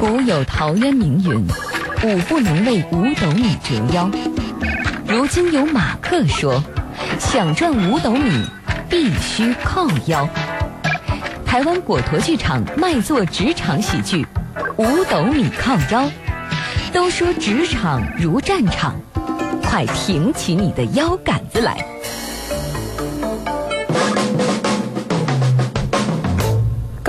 古有陶渊明云：“五不能为五斗米折腰。”如今有马克说：“想赚五斗米，必须靠腰。”台湾果陀剧场卖座职场喜剧《五斗米靠腰》，都说职场如战场，快挺起你的腰杆子来！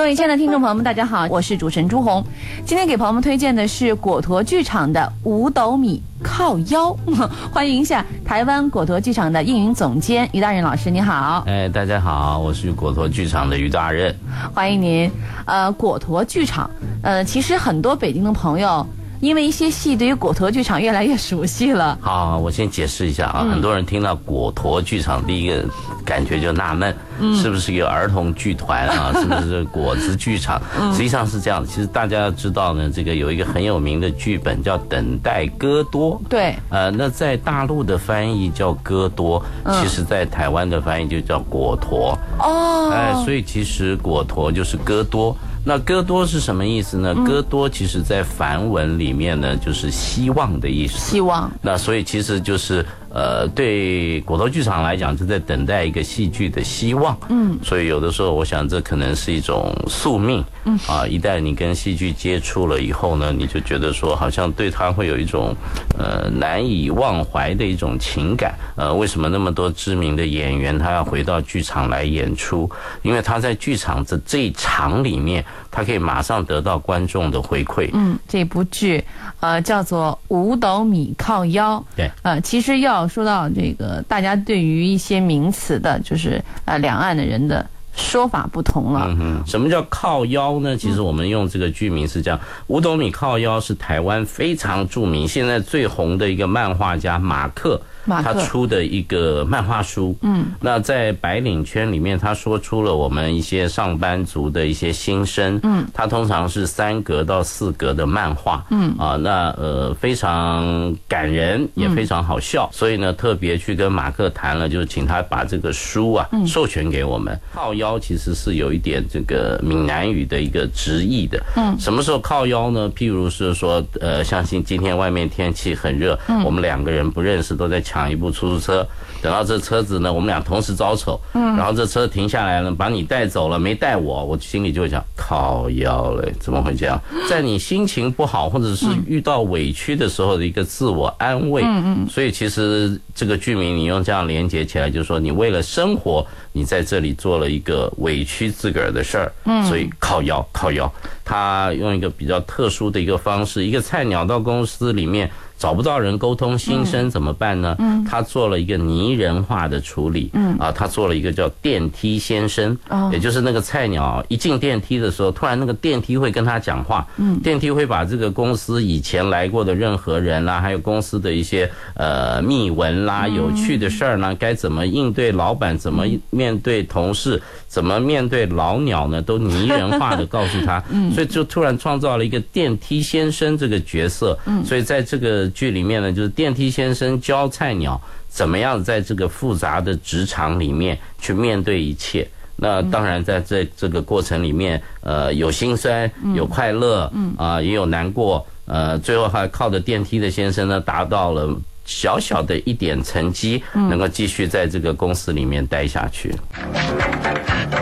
各位亲爱的听众朋友们，大家好，我是主持人朱红。今天给朋友们推荐的是果陀剧场的《五斗米靠腰》，欢迎一下台湾果陀剧场的运营总监于大任老师，你好。哎，大家好，我是果陀剧场的于大任，欢迎您。呃，果陀剧场，呃，其实很多北京的朋友。因为一些戏对于果陀剧场越来越熟悉了。好，我先解释一下啊，很多人听到果陀剧场，第一个感觉就纳闷，是不是一个儿童剧团啊？是不是果子剧场？实际上是这样，其实大家要知道呢，这个有一个很有名的剧本叫《等待戈多》。对。呃，那在大陆的翻译叫戈多，其实在台湾的翻译就叫果陀。哦。哎，所以其实果陀就是戈多。那戈多是什么意思呢？戈多其实在梵文里面呢，就是希望的意思。希望。那所以其实就是。呃，对骨头剧场来讲，就在等待一个戏剧的希望。嗯，所以有的时候，我想这可能是一种宿命。嗯，啊，一旦你跟戏剧接触了以后呢，你就觉得说，好像对他会有一种呃难以忘怀的一种情感。呃，为什么那么多知名的演员他要回到剧场来演出？因为他在剧场这这一场里面，他可以马上得到观众的回馈。嗯，这部剧呃叫做《五斗米靠腰》。对，呃，其实要。说到这个，大家对于一些名词的，就是呃，两岸的人的说法不同了。嗯什么叫靠腰呢？其实我们用这个剧名是这样：五斗米靠腰是台湾非常著名、现在最红的一个漫画家马克。他出的一个漫画书，嗯，那在白领圈里面，他说出了我们一些上班族的一些心声，嗯，他通常是三格到四格的漫画，嗯，啊，那呃非常感人，也非常好笑，所以呢，特别去跟马克谈了，就是请他把这个书啊授权给我们。靠腰其实是有一点这个闽南语的一个直译的，嗯，什么时候靠腰呢？譬如是说，呃，相信今天外面天气很热，嗯。我们两个人不认识，都在。抢一部出租车，等到这车子呢，我们俩同时招手，嗯，然后这车停下来了，把你带走了，没带我，我心里就会想，靠腰嘞，怎么会这样？在你心情不好或者是遇到委屈的时候的一个自我安慰，嗯嗯，所以其实这个剧名你用这样连接起来，就是说你为了生活，你在这里做了一个委屈自个儿的事儿，嗯，所以靠腰靠腰，他用一个比较特殊的一个方式，一个菜鸟到公司里面。找不到人沟通心声怎么办呢？嗯，他做了一个拟人化的处理。嗯，啊，他做了一个叫电梯先生，也就是那个菜鸟一进电梯的时候，突然那个电梯会跟他讲话。嗯，电梯会把这个公司以前来过的任何人啦，还有公司的一些呃秘闻啦、有趣的事儿呢，该怎么应对老板，怎么面对同事，怎么面对老鸟呢，都拟人化的告诉他。嗯，所以就突然创造了一个电梯先生这个角色。嗯，所以在这个。剧里面呢，就是电梯先生教菜鸟怎么样在这个复杂的职场里面去面对一切。那当然在这这个过程里面，呃，有心酸，有快乐，啊，也有难过。呃，最后还靠着电梯的先生呢，达到了小小的一点成绩，能够继续在这个公司里面待下去。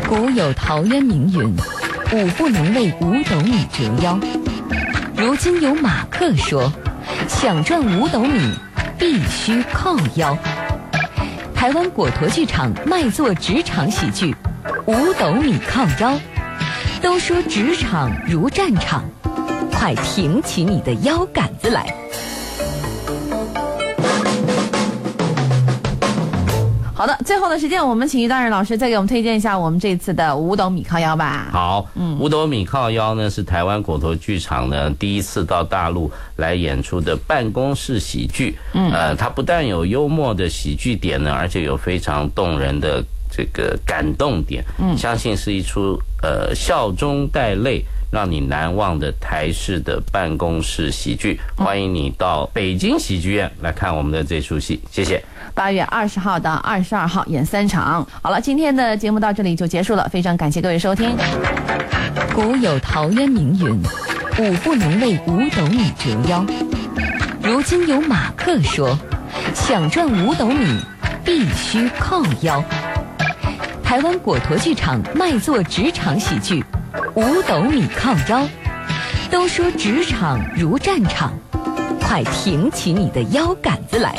古有陶渊明云：“吾不能为五斗米折腰。”如今有马克说。想赚五斗米，必须靠腰。台湾果陀剧场卖座职场喜剧《五斗米靠腰》，都说职场如战场，快挺起你的腰杆子来！好的，最后的时间，我们请于大任老师再给我们推荐一下我们这次的五斗米靠腰吧。好，嗯，五斗米靠腰呢是台湾果头剧场呢第一次到大陆来演出的办公室喜剧。嗯，呃，它不但有幽默的喜剧点呢，而且有非常动人的这个感动点。嗯，相信是一出呃笑中带泪。让你难忘的台式的办公室喜剧，欢迎你到北京喜剧院来看我们的这出戏，谢谢。八月二十号到二十二号演三场，好了，今天的节目到这里就结束了，非常感谢各位收听。古有陶渊明云：“五不能为五斗米折腰。如今有马克说，想赚五斗米，必须靠腰。台湾果陀剧场卖座职场喜剧《五斗米靠腰》，都说职场如战场，快挺起你的腰杆子来！